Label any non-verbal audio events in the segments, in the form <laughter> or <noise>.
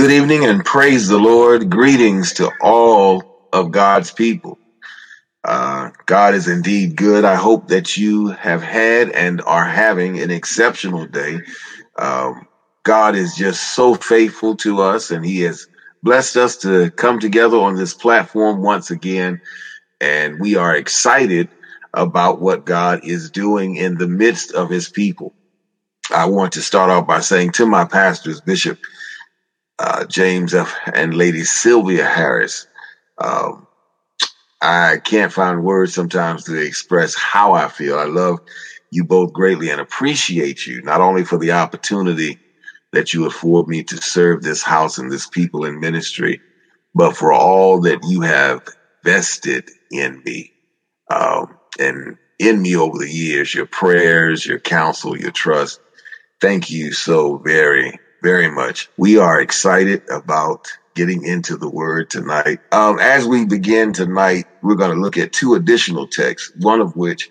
Good evening and praise the Lord. Greetings to all of God's people. Uh, God is indeed good. I hope that you have had and are having an exceptional day. Um, God is just so faithful to us and he has blessed us to come together on this platform once again. And we are excited about what God is doing in the midst of his people. I want to start off by saying to my pastors, Bishop uh, James F. and Lady Sylvia Harris. Um, I can't find words sometimes to express how I feel. I love you both greatly and appreciate you, not only for the opportunity that you afford me to serve this house and this people in ministry, but for all that you have vested in me um, and in me over the years, your prayers, your counsel, your trust. Thank you so very, very much. We are excited about getting into the word tonight. Um, as we begin tonight, we're going to look at two additional texts, one of which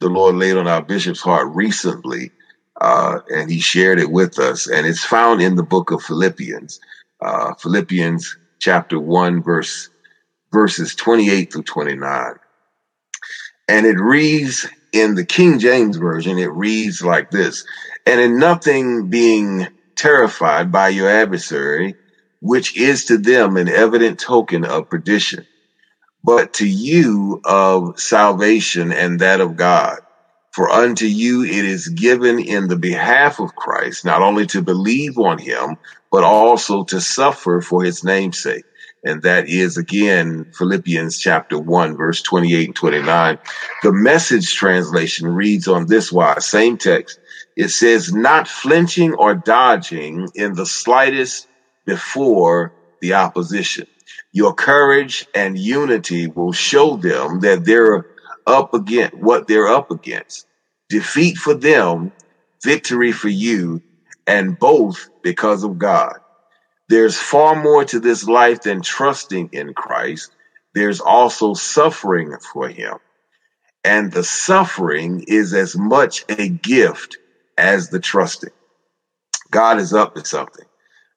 the Lord laid on our bishop's heart recently, uh, and he shared it with us. And it's found in the book of Philippians, uh, Philippians chapter 1, verse verses 28 through 29. And it reads in the King James Version, it reads like this And in nothing being terrified by your adversary, which is to them an evident token of perdition, but to you of salvation and that of God. For unto you it is given in the behalf of Christ, not only to believe on him, but also to suffer for his namesake. And that is again Philippians chapter 1, verse 28 and 29. The message translation reads on this wise, same text. It says, not flinching or dodging in the slightest before the opposition. Your courage and unity will show them that they're up against what they're up against. Defeat for them, victory for you, and both because of God. There's far more to this life than trusting in Christ. There's also suffering for him. And the suffering is as much a gift as the trusting. God is up to something.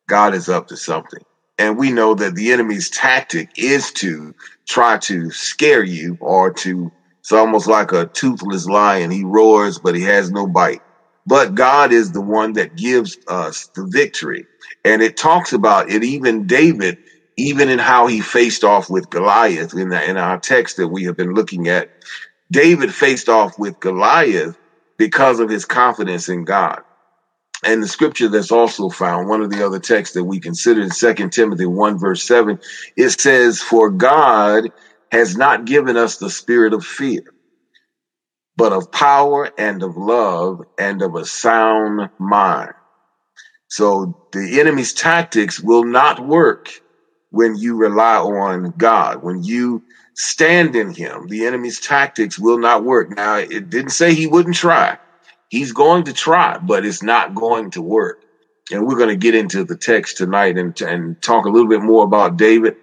God is up to something. And we know that the enemy's tactic is to try to scare you or to, it's almost like a toothless lion. He roars, but he has no bite. But God is the one that gives us the victory. And it talks about it, even David, even in how he faced off with Goliath in, the, in our text that we have been looking at. David faced off with Goliath because of his confidence in God. And the scripture that's also found, one of the other texts that we consider in 2 Timothy 1 verse 7, it says, For God has not given us the spirit of fear, but of power and of love and of a sound mind. So the enemy's tactics will not work when you rely on God. When you stand in him, the enemy's tactics will not work. Now, it didn't say he wouldn't try. He's going to try, but it's not going to work. And we're going to get into the text tonight and, and talk a little bit more about David.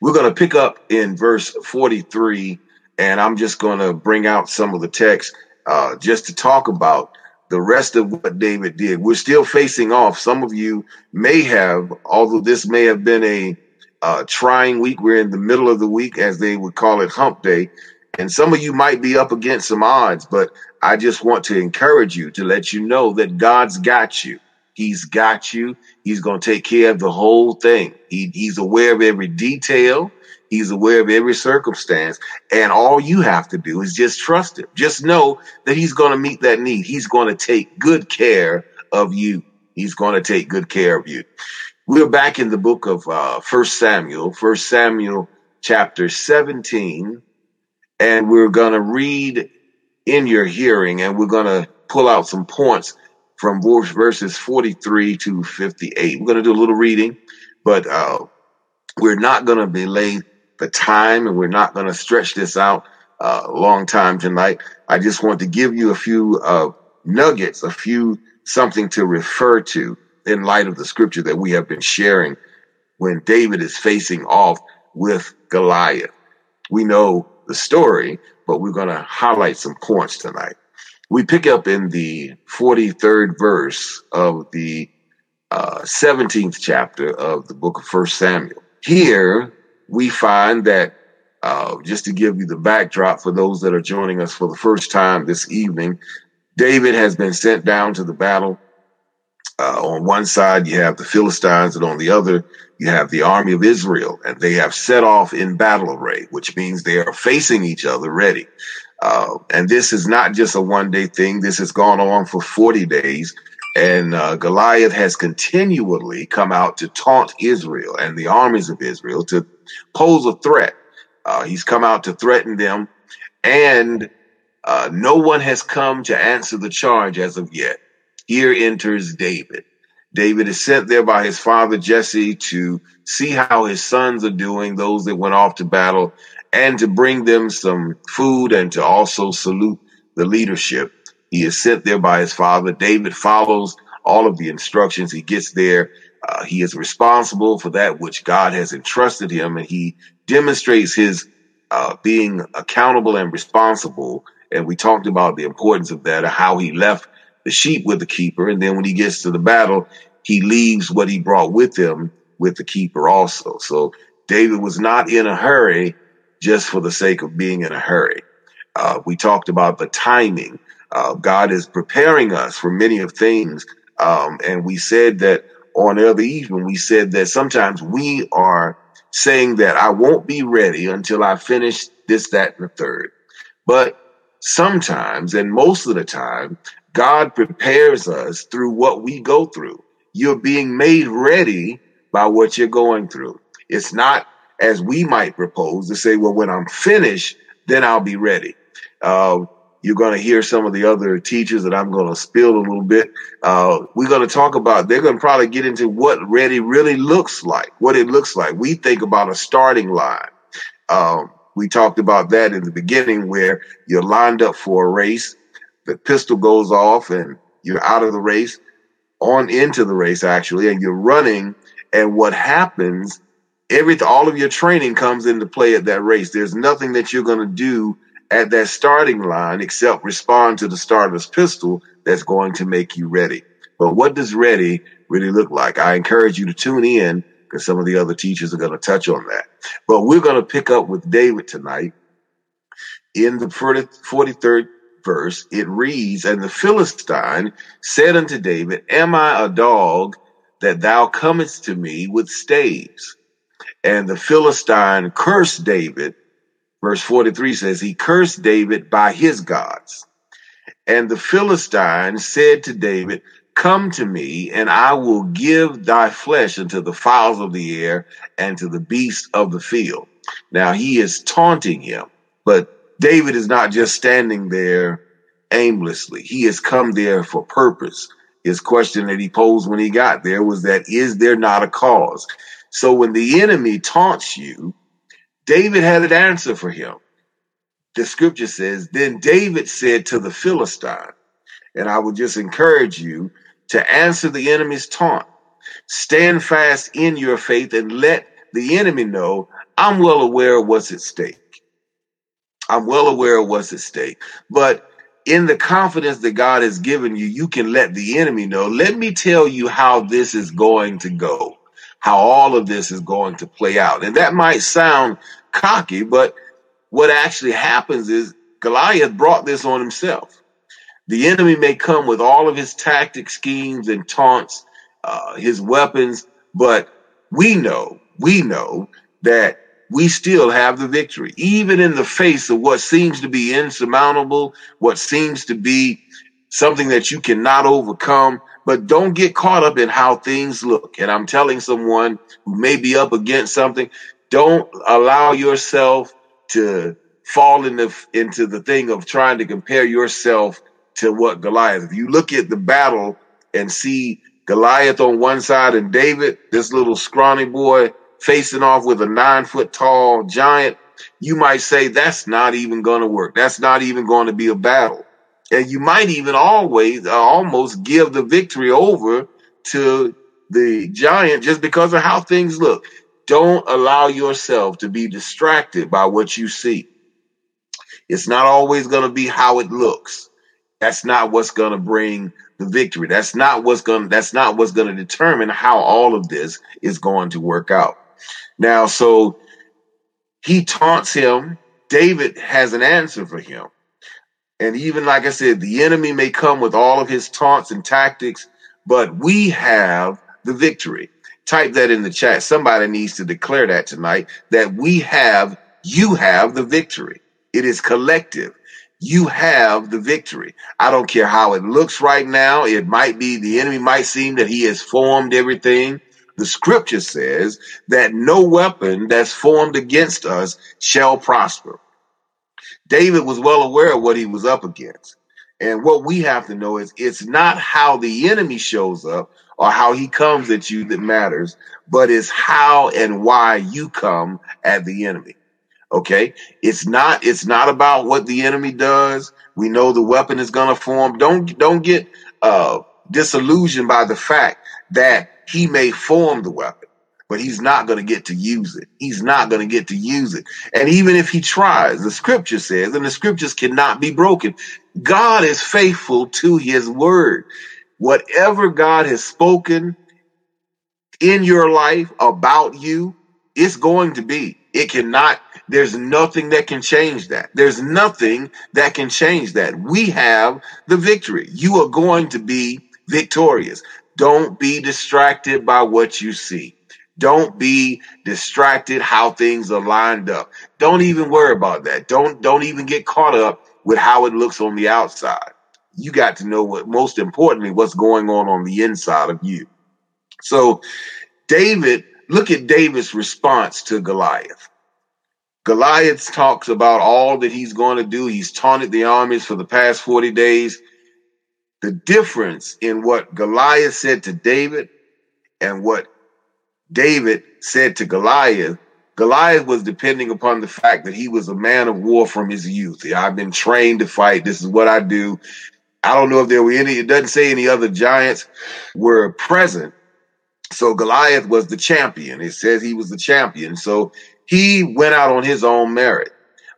We're going to pick up in verse 43, and I'm just going to bring out some of the text uh, just to talk about the rest of what David did. We're still facing off. Some of you may have, although this may have been a uh, trying week. We're in the middle of the week, as they would call it, hump day. And some of you might be up against some odds, but I just want to encourage you to let you know that God's got you. He's got you. He's going to take care of the whole thing. He, he's aware of every detail. He's aware of every circumstance. And all you have to do is just trust him. Just know that he's going to meet that need. He's going to take good care of you. He's going to take good care of you. We're back in the book of uh, First Samuel, First Samuel chapter 17, and we're going to read in your hearing, and we're going to pull out some points from verses 43 to 58. We're going to do a little reading, but uh, we're not going to belay the time, and we're not going to stretch this out uh, a long time tonight. I just want to give you a few uh, nuggets, a few something to refer to in light of the scripture that we have been sharing when David is facing off with Goliath. We know the story, but we're going to highlight some points tonight. We pick up in the 43rd verse of the uh, uh, 17th chapter of the book of First Samuel. Here we find that, uh, just to give you the backdrop for those that are joining us for the first time this evening, David has been sent down to the battle. Uh, on one side, you have the Philistines, and on the other, you have the army of Israel, and they have set off in battle array, which means they are facing each other ready. Uh, and this is not just a one day thing. This has gone on for 40 days. And uh, Goliath has continually come out to taunt Israel and the armies of Israel to pose a threat. Uh, he's come out to threaten them, and uh, no one has come to answer the charge as of yet. Here enters David. David is sent there by his father Jesse to see how his sons are doing, those that went off to battle, and to bring them some food and to also salute the leadership. He is sent there by his father. David follows all of the instructions. He gets there. Uh, he is responsible for that which God has entrusted him, and he demonstrates his uh, being accountable and responsible. And we talked about the importance of that, how he left the sheep with the keeper, and then when he gets to the battle, he leaves what he brought with him with the keeper also. So David was not in a hurry just for the sake of being in a hurry. Uh, we talked about the timing uh, God is preparing us for many of things. Um, and we said that on the other evening, we said that sometimes we are saying that I won't be ready until I finish this, that, and the third. But sometimes, and most of the time, God prepares us through what we go through. You're being made ready by what you're going through. It's not as we might propose to say, well, when I'm finished, then I'll be ready. Uh, you're going to hear some of the other teachers that I'm going to spill a little bit. Uh, we're going to talk about, they're going to probably get into what ready really looks like, what it looks like. We think about a starting line. Um, we talked about that in the beginning where you're lined up for a race. The pistol goes off and you're out of the race on into the race actually, and you're running. And what happens, every, all of your training comes into play at that race. There's nothing that you're going to do at that starting line except respond to the starter's pistol that's going to make you ready. But what does ready really look like? I encourage you to tune in because some of the other teachers are going to touch on that. But we're going to pick up with David tonight. In the 43rd verse, it reads, And the Philistine said unto David, Am I a dog that thou comest to me with staves? And the Philistine cursed David Verse 43 says, He cursed David by his gods. And the Philistine said to David, Come to me, and I will give thy flesh unto the fowls of the air and to the beasts of the field. Now he is taunting him, but David is not just standing there aimlessly. He has come there for purpose. His question that he posed when he got there was that, Is there not a cause? So when the enemy taunts you, David had an answer for him. The scripture says, Then David said to the Philistine, and I would just encourage you to answer the enemy's taunt. Stand fast in your faith and let the enemy know I'm well aware of what's at stake. I'm well aware of what's at stake. But in the confidence that God has given you, you can let the enemy know. Let me tell you how this is going to go how all of this is going to play out. And that might sound cocky, but what actually happens is Goliath brought this on himself. The enemy may come with all of his tactics, schemes, and taunts, uh, his weapons, but we know, we know that we still have the victory, even in the face of what seems to be insurmountable, what seems to be something that you cannot overcome but don't get caught up in how things look. And I'm telling someone who may be up against something, don't allow yourself to fall into, into the thing of trying to compare yourself to what Goliath. If you look at the battle and see Goliath on one side and David, this little scrawny boy facing off with a nine foot tall giant, you might say that's not even going to work. That's not even going to be a battle and you might even always uh, almost give the victory over to the giant just because of how things look. Don't allow yourself to be distracted by what you see. It's not always going to be how it looks. That's not what's going to bring the victory. That's not what's going that's not what's going to determine how all of this is going to work out. Now, so he taunts him. David has an answer for him. And even like I said, the enemy may come with all of his taunts and tactics, but we have the victory. Type that in the chat. Somebody needs to declare that tonight that we have, you have the victory. It is collective. You have the victory. I don't care how it looks right now. It might be the enemy might seem that he has formed everything. The scripture says that no weapon that's formed against us shall prosper. David was well aware of what he was up against. And what we have to know is it's not how the enemy shows up or how he comes at you that matters, but it's how and why you come at the enemy. Okay. It's not, it's not about what the enemy does. We know the weapon is going to form. Don't, don't get, uh, disillusioned by the fact that he may form the weapon, but he's not going to get to use it. He's not going to get to use it. And even if he tries, the scripture says, and the scriptures cannot be broken. God is faithful to his word. Whatever God has spoken in your life about you, it's going to be. It cannot, there's nothing that can change that. There's nothing that can change that. We have the victory. You are going to be victorious. Don't be distracted by what you see. Don't be distracted how things are lined up. Don't even worry about that. Don't don't even get caught up with how it looks on the outside. You got to know what most importantly what's going on on the inside of you. So David, look at David's response to Goliath. Goliath talks about all that he's going to do. He's taunted the armies for the past 40 days. The difference in what Goliath said to David and what David said to Goliath, Goliath was depending upon the fact that he was a man of war from his youth. I've been trained to fight. This is what I do. I don't know if there were any, it doesn't say any other giants were present. So Goliath was the champion. It says he was the champion. So he went out on his own merit.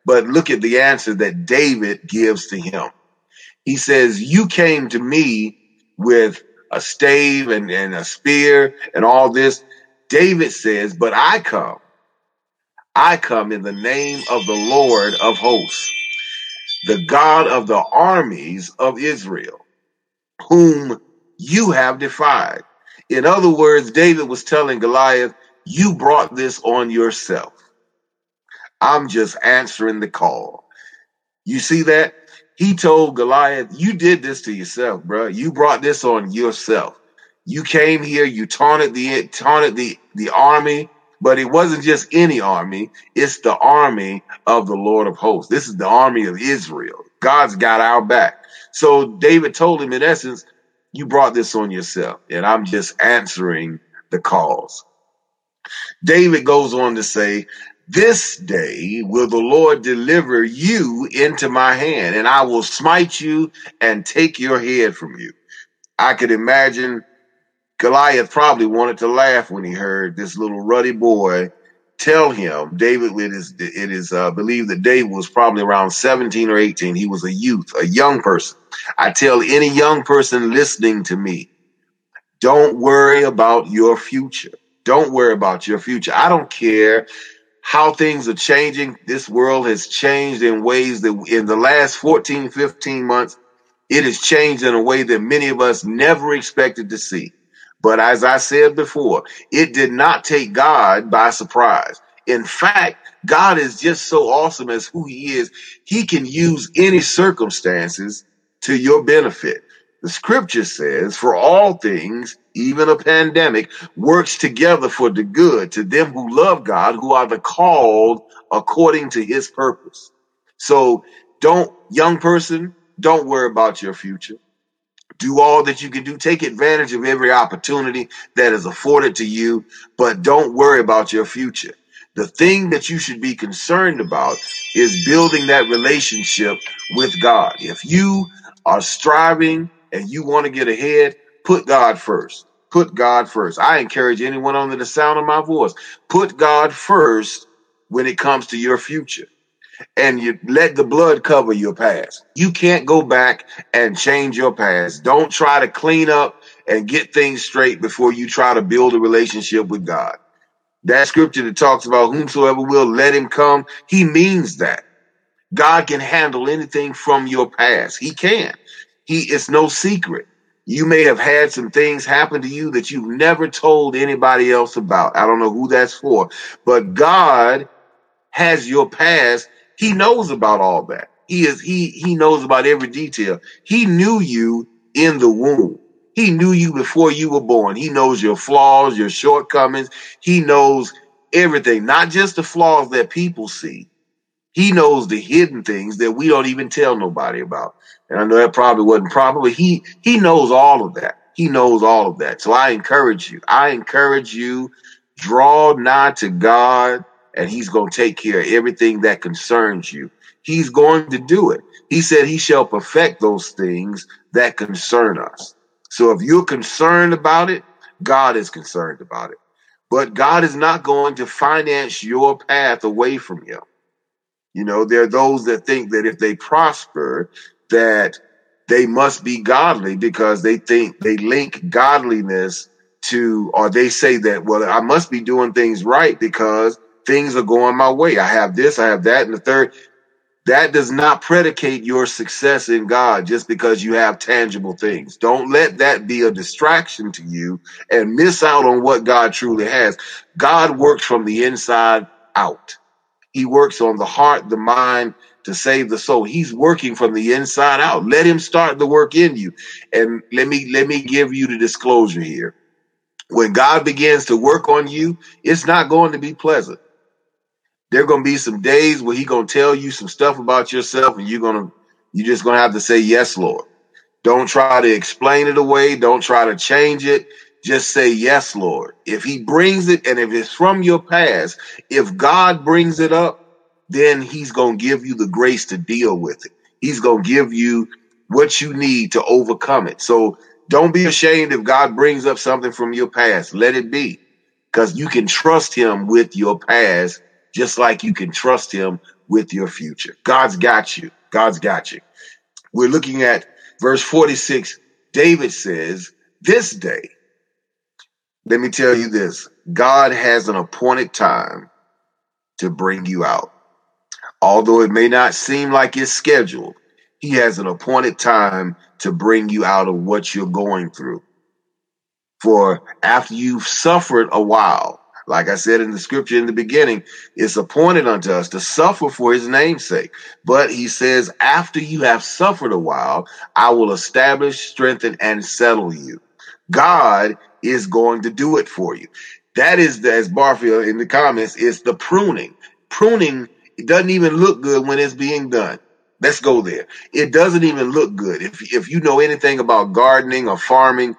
But look at the answer that David gives to him. He says, You came to me with a stave and, and a spear and all this. David says, But I come. I come in the name of the Lord of hosts, the God of the armies of Israel, whom you have defied. In other words, David was telling Goliath, You brought this on yourself. I'm just answering the call. You see that? He told Goliath, You did this to yourself, bro. You brought this on yourself. You came here, you taunted the taunted the, the army, but it wasn't just any army, it's the army of the Lord of hosts. This is the army of Israel. God's got our back. So David told him, in essence, you brought this on yourself, and I'm just answering the calls. David goes on to say, this day will the Lord deliver you into my hand, and I will smite you and take your head from you. I could imagine Goliath probably wanted to laugh when he heard this little ruddy boy tell him David it is it is uh, believed that David was probably around 17 or 18 he was a youth a young person. I tell any young person listening to me don't worry about your future. Don't worry about your future. I don't care how things are changing. This world has changed in ways that in the last 14, 15 months, it has changed in a way that many of us never expected to see. But as I said before, it did not take God by surprise. In fact, God is just so awesome as who he is. He can use any circumstances to your benefit. The scripture says, for all things, even a pandemic, works together for the good to them who love God, who are the called according to his purpose. So don't, young person, don't worry about your future. Do all that you can do. Take advantage of every opportunity that is afforded to you, but don't worry about your future. The thing that you should be concerned about is building that relationship with God. If you are striving and you want to get ahead, put God first. Put God first. I encourage anyone under the sound of my voice, put God first when it comes to your future. and you let the blood cover your past. You can't go back and change your past. Don't try to clean up and get things straight before you try to build a relationship with God. That scripture that talks about whomsoever will let him come, he means that. God can handle anything from your past. He can. He it's no secret. You may have had some things happen to you that you've never told anybody else about. I don't know who that's for, but God has your past. He knows about all that. He is he he knows about every detail. He knew you in the womb. He knew you before you were born. He knows your flaws, your shortcomings. He knows everything, not just the flaws that people see. He knows the hidden things that we don't even tell nobody about. And I know that probably wasn't but he he knows all of that. He knows all of that. So I encourage you. I encourage you, draw nigh to God, and He's going to take care of everything that concerns you. He's going to do it. He said He shall perfect those things that concern us. So if you're concerned about it, God is concerned about it. But God is not going to finance your path away from you. You know, there are those that think that if they prosper, that they must be godly because they think they link godliness to, or they say that, well, I must be doing things right because things are going my way. I have this, I have that, and the third that does not predicate your success in God just because you have tangible things. Don't let that be a distraction to you and miss out on what God truly has. God works from the inside out. He works on the heart, the mind to save the soul. He's working from the inside out. Let him start the work in you. And let me let me give you the disclosure here. When God begins to work on you, it's not going to be pleasant there are gonna be some days where he gonna tell you some stuff about yourself, and you're gonna you're just gonna have to say yes, Lord. Don't try to explain it away. Don't try to change it. Just say yes, Lord. If he brings it, and if it's from your past, if God brings it up, then he's gonna give you the grace to deal with it. He's gonna give you what you need to overcome it. So don't be ashamed if God brings up something from your past. Let it be. Because you can trust him with your past just like you can trust him with your future. God's got you. God's got you. We're looking at verse 46. David says, This day, let me tell you this God has an appointed time to bring you out. Although it may not seem like it's scheduled, He has an appointed time to bring you out of what you're going through. For after you've suffered a while, like I said in the scripture in the beginning, it's appointed unto us to suffer for his name's sake. But he says, after you have suffered a while, I will establish, strengthen, and settle you. God is going to do it for you. That is, the, as Barfield in the comments, is the pruning. Pruning it doesn't even look good when it's being done. Let's go there. It doesn't even look good. If, if you know anything about gardening or farming,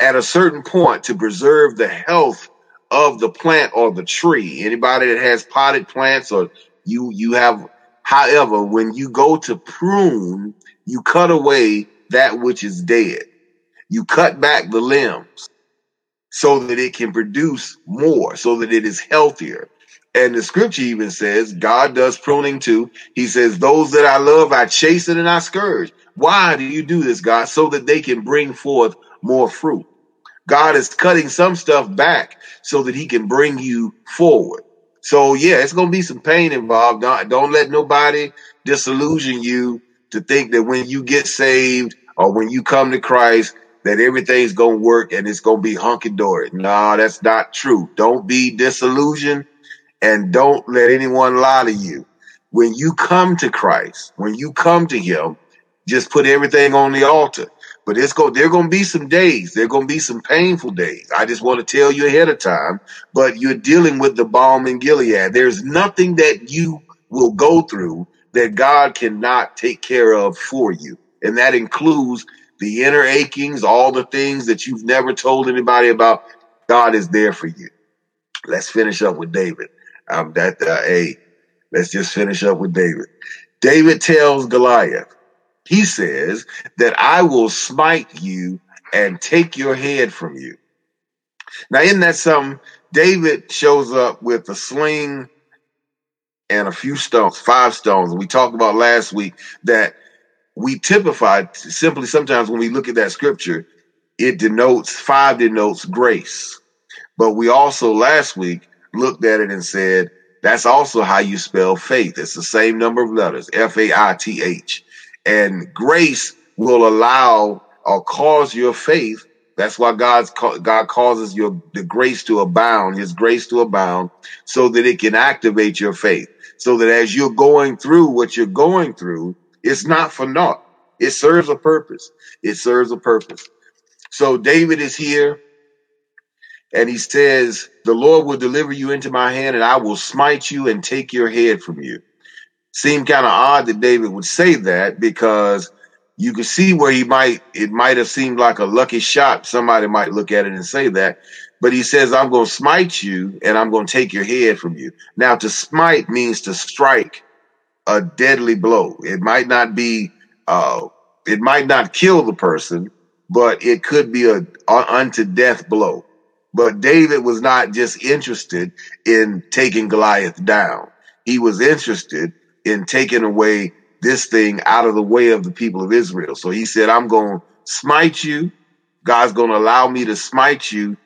at a certain point to preserve the health of the plant or the tree. Anybody that has potted plants or you you have however, when you go to prune, you cut away that which is dead. You cut back the limbs so that it can produce more, so that it is healthier. And the scripture even says God does pruning too. He says, Those that I love, I chasten and I scourge. Why do you do this, God? So that they can bring forth more fruit. God is cutting some stuff back so that he can bring you forward. So yeah, it's gonna be some pain involved. Don't, don't let nobody disillusion you to think that when you get saved or when you come to Christ, that everything's gonna work and it's gonna be hunky dory. No, that's not true. Don't be disillusioned and don't let anyone lie to you. When you come to Christ, when you come to Him, just put everything on the altar. But it's go there gonna be some days. There gonna be some painful days. I just want to tell you ahead of time. But you're dealing with the balm in Gilead. There's nothing that you will go through that God cannot take care of for you, and that includes the inner achings, all the things that you've never told anybody about. God is there for you. Let's finish up with David. Um, that uh, hey, let's just finish up with David. David tells Goliath, he says that I will smite you and take your head from you. Now, in that some David shows up with a sling and a few stones, five stones. We talked about last week that we typify simply sometimes when we look at that scripture, it denotes five denotes grace. But we also last week looked at it and said that's also how you spell faith. It's the same number of letters, F A I T H. And grace will allow or cause your faith. That's why God's God causes your the grace to abound, His grace to abound, so that it can activate your faith. So that as you're going through what you're going through, it's not for naught. It serves a purpose. It serves a purpose. So David is here and he says, The Lord will deliver you into my hand and I will smite you and take your head from you. Seemed kind of odd that David would say that because you can see where he might, it might have seemed like a lucky shot. Somebody might look at it and say that. But he says, I'm going to smite you and I'm going to take your head from you. Now, to smite means to strike a deadly blow. It might not be, uh, it might not kill the person, but it could be a, a unto death blow. But David was not just interested in taking Goliath down. He was interested in taking away this thing out of the way of the people of Israel. So he said, I'm going to smite you. God's going to allow me to smite you,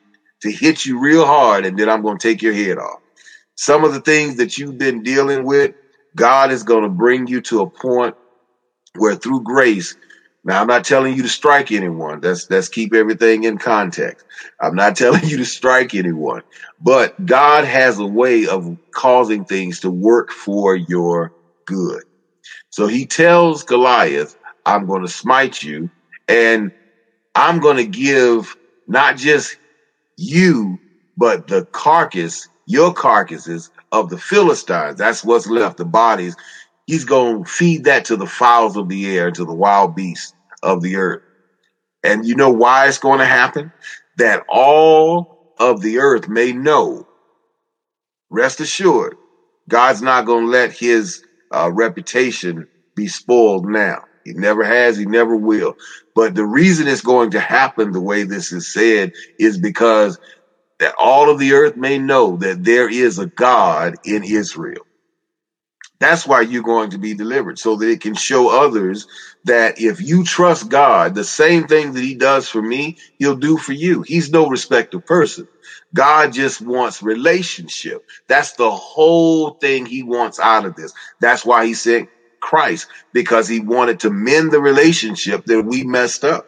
to hit you real hard, and then I'm going to take your head off. Some of the things that you've been dealing with, God is going to bring you to a point where through grace, now I'm not telling you to strike anyone. That's that's keep everything in context. I'm not <laughs> telling you to strike anyone, but God has a way of causing things to work for your good. So he tells Goliath, I'm going to smite you and I'm going to give not just you, but the carcass, your carcasses of the Philistines. That's what's left, the bodies. He's going to feed that to the fowls of the air, to the wild beasts of the earth. And you know why it's going to happen? That all of the earth may know. Rest assured, God's not going to let his uh, reputation be spoiled now. He never has, he never will. But the reason it's going to happen the way this is said is because that all of the earth may know that there is a God in Israel. That's why you're going to be delivered so that it can show others that if you trust God, the same thing that he does for me, he'll do for you. He's no respecter person. God just wants relationship. That's the whole thing he wants out of this. That's why he sent Christ because he wanted to mend the relationship that we messed up.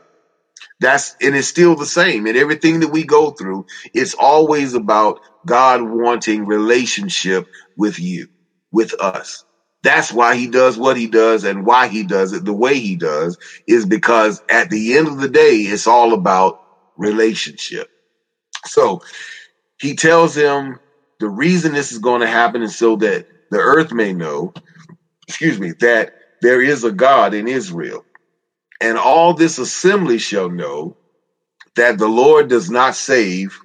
That's, and it's still the same. And everything that we go through, it's always about God wanting relationship with you, with us. That's why he does what he does and why he does it the way he does is because at the end of the day, it's all about relationship. So he tells them the reason this is going to happen is so that the earth may know, excuse me, that there is a God in Israel. And all this assembly shall know that the Lord does not save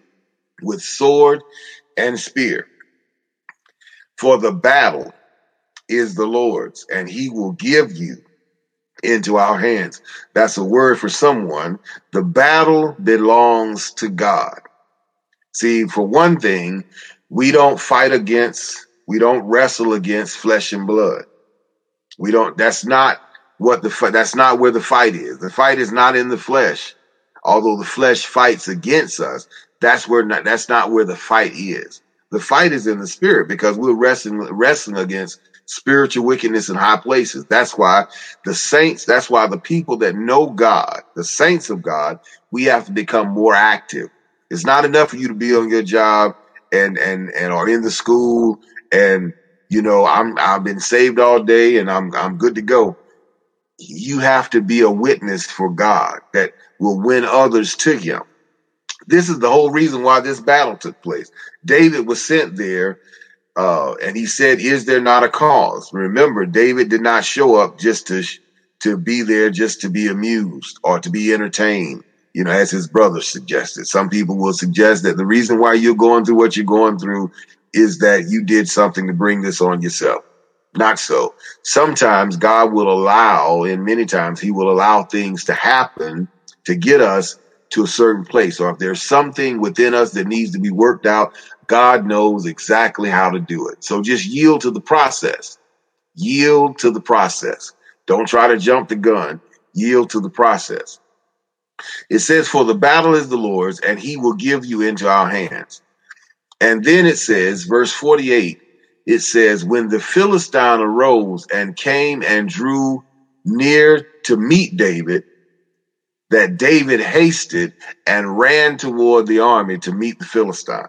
with sword and spear. For the battle is the Lord's, and he will give you into our hands. That's a word for someone. The battle belongs to God. See, for one thing, we don't fight against, we don't wrestle against flesh and blood. We don't, that's not what the that's not where the fight is. The fight is not in the flesh. Although the flesh fights against us, that's where not, that's not where the fight is. The fight is in the spirit because we're wrestling, wrestling against spiritual wickedness in high places. That's why the saints, that's why the people that know God, the saints of God, we have to become more active. It's not enough for you to be on your job and and and are in the school and you know I'm I've been saved all day and I'm I'm good to go. You have to be a witness for God that will win others to him. This is the whole reason why this battle took place. David was sent there uh, and he said, "Is there not a cause?" Remember, David did not show up just to to be there, just to be amused or to be entertained. You know, as his brother suggested. Some people will suggest that the reason why you're going through what you're going through is that you did something to bring this on yourself. Not so. Sometimes God will allow, and many times He will allow things to happen to get us to a certain place, or if there's something within us that needs to be worked out, God knows exactly how to do it. So just yield to the process. Yield to the process. Don't try to jump the gun. Yield to the process. It says, For the battle is the Lord's, and he will give you into our hands. And then it says, verse 48, it says, When the Philistine arose and came and drew near to meet David, that David hasted and ran toward the army to meet the Philistine.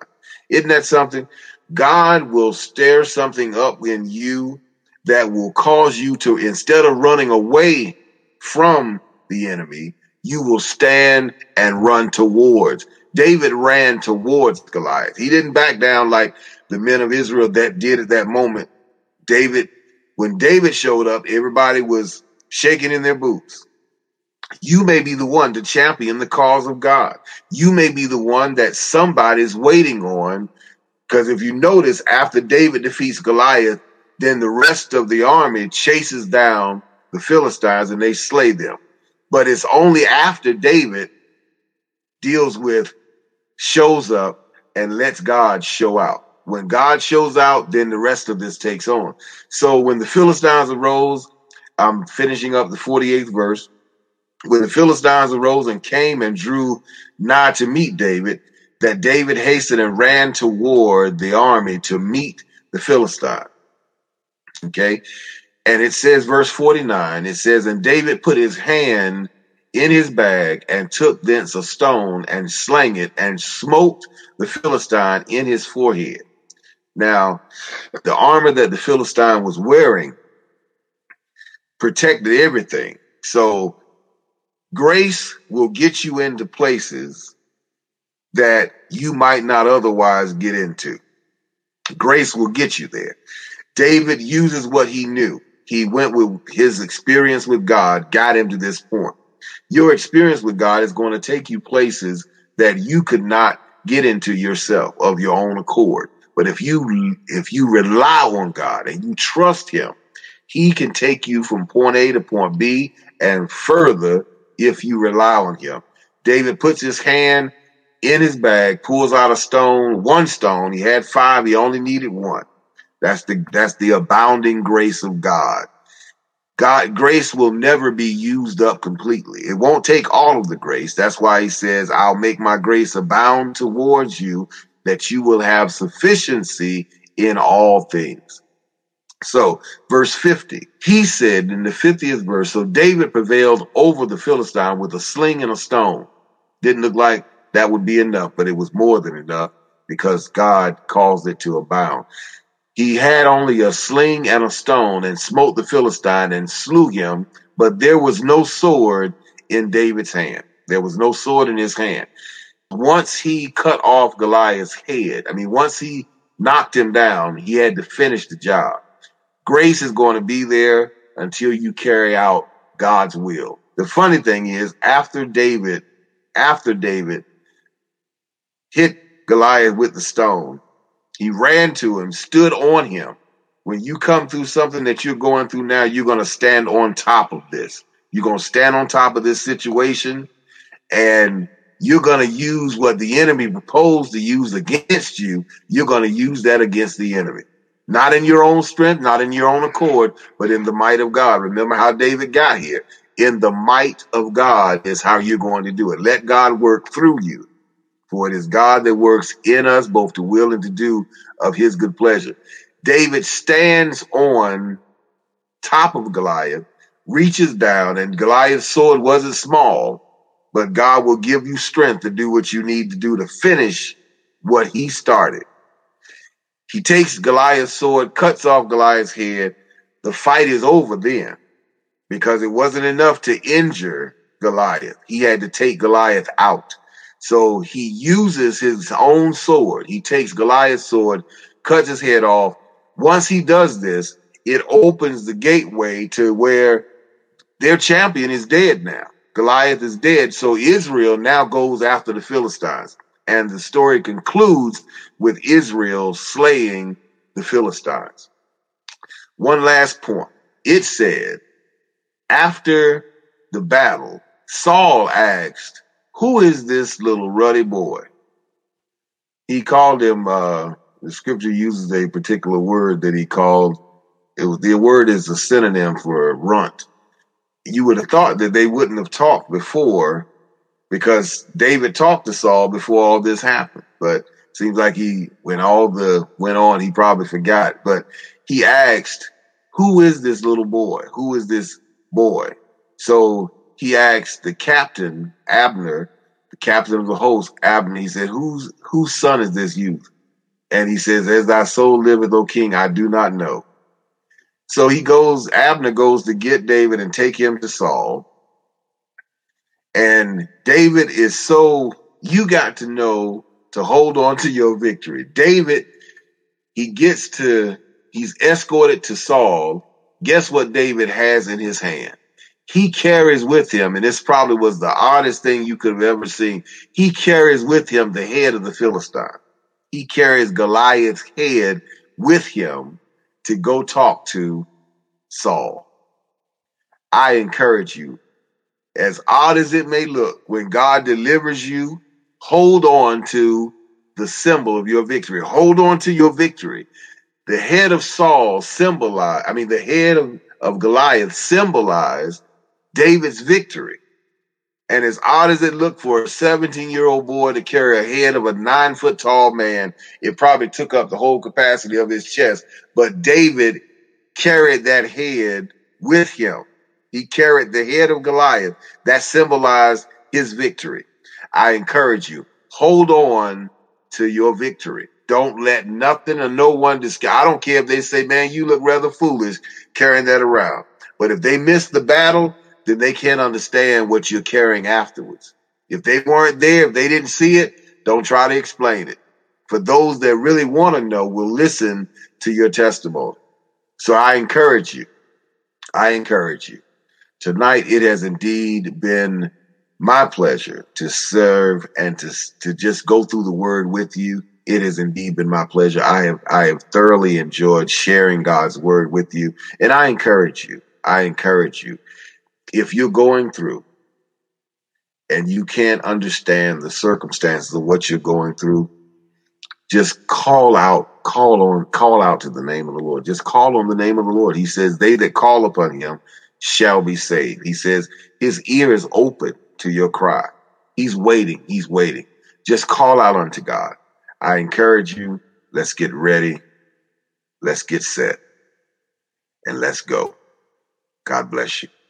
Isn't that something? God will stir something up in you that will cause you to, instead of running away from the enemy, you will stand and run towards. David ran towards Goliath. He didn't back down like the men of Israel that did at that moment. David, when David showed up, everybody was shaking in their boots. You may be the one to champion the cause of God. You may be the one that somebody's waiting on. Because if you notice, after David defeats Goliath, then the rest of the army chases down the Philistines and they slay them. But it's only after David deals with, shows up, and lets God show out. When God shows out, then the rest of this takes on. So when the Philistines arose, I'm finishing up the 48th verse when the Philistines arose and came and drew nigh to meet David, that David hastened and ran toward the army to meet the Philistine. Okay. And it says, verse 49, it says, And David put his hand in his bag and took thence a stone and slang it and smote the Philistine in his forehead. Now, the armor that the Philistine was wearing protected everything. So Grace will get you into places that you might not otherwise get into. Grace will get you there. David uses what he knew. He went with his experience with God, got him to this point. Your experience with God is going to take you places that you could not get into yourself of your own accord. But if you if you rely on God and you trust him, he can take you from point A to point B and further if you rely on him. David puts his hand in his bag, pulls out a stone, one stone. He had five, he only needed one. That's the that's the abounding grace of God. God grace will never be used up completely. It won't take all of the grace. That's why he says, I'll make my grace abound towards you that you will have sufficiency in all things. So, verse 50, he said in the 50th verse, so David prevailed over the Philistine with a sling and a stone. Didn't look like that would be enough, but it was more than enough because God caused it to abound. He had only a sling and a stone and smote the Philistine and slew him, but there was no sword in David's hand. There was no sword in his hand. Once he cut off Goliath's head, I mean, once he knocked him down, he had to finish the job. Grace is going to be there until you carry out God's will. The funny thing is, after David, after David hit Goliath with the stone, he ran to him, stood on him. When you come through something that you're going through now, you're going to stand on top of this. You're going to stand on top of this situation and you're going to use what the enemy proposed to use against you. You're going to use that against the enemy. Not in your own strength, not in your own accord, but in the might of God. Remember how David got here. In the might of God is how you're going to do it. Let God work through you. For it is God that works in us both to will and to do of his good pleasure. David stands on top of Goliath, reaches down, and Goliath's sword wasn't small, but God will give you strength to do what you need to do to finish what he started. He takes Goliath's sword, cuts off Goliath's head. The fight is over then because it wasn't enough to injure Goliath. He had to take Goliath out. So he uses his own sword. He takes Goliath's sword, cuts his head off. Once he does this, it opens the gateway to where their champion is dead now. Goliath is dead. So Israel now goes after the Philistines. And the story concludes with Israel slaying the Philistines. One last point. It said, after the battle, Saul asked Who is this little ruddy boy? He called him, uh, the scripture uses a particular word that he called, it was, the word is a synonym for runt. You would have thought that they wouldn't have talked before because David talked to Saul before all this happened. But seems like he, when all the went on, he probably forgot. But he asked, who is this little boy? Who is this boy? So he asked the captain, Abner, the captain of the host, Abner, he said, whose, whose son is this youth? And he says, as thy soul liveth, O king, I do not know. So he goes, Abner goes to get David and take him to Saul. And David is so, you got to know to hold on to your victory. David, he gets to, he's escorted to Saul. Guess what David has in his hand? He carries with him, and this probably was the oddest thing you could have ever seen. He carries with him the head of the Philistine. He carries Goliath's head with him to go talk to Saul. I encourage you, as odd as it may look, when God delivers you, hold on to the symbol of your victory. Hold on to your victory. The head of Saul symbolized, I mean, the head of, of Goliath symbolized David's victory. And as odd as it looked for a 17 year old boy to carry a head of a nine foot tall man, it probably took up the whole capacity of his chest. But David carried that head with him. He carried the head of Goliath that symbolized his victory. I encourage you, hold on to your victory. Don't let nothing or no one discourage. I don't care if they say, man, you look rather foolish carrying that around. But if they miss the battle, then they can't understand what you're carrying afterwards. If they weren't there, if they didn't see it, don't try to explain it. For those that really want to know will listen to your testimony. So I encourage you. I encourage you. Tonight it has indeed been my pleasure to serve and to, to just go through the word with you. It has indeed been my pleasure. I have I have thoroughly enjoyed sharing God's word with you. And I encourage you. I encourage you. If you're going through and you can't understand the circumstances of what you're going through, just call out, call on, call out to the name of the Lord. Just call on the name of the Lord. He says, They that call upon him shall be saved. He says, His ear is open to your cry. He's waiting. He's waiting. Just call out unto God. I encourage you. Let's get ready. Let's get set. And let's go. God bless you.